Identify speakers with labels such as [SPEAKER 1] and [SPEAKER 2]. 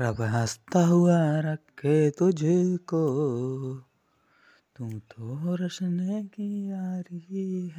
[SPEAKER 1] रब हंसता हुआ रखे तुझको तू तो रोशनी की यारी है।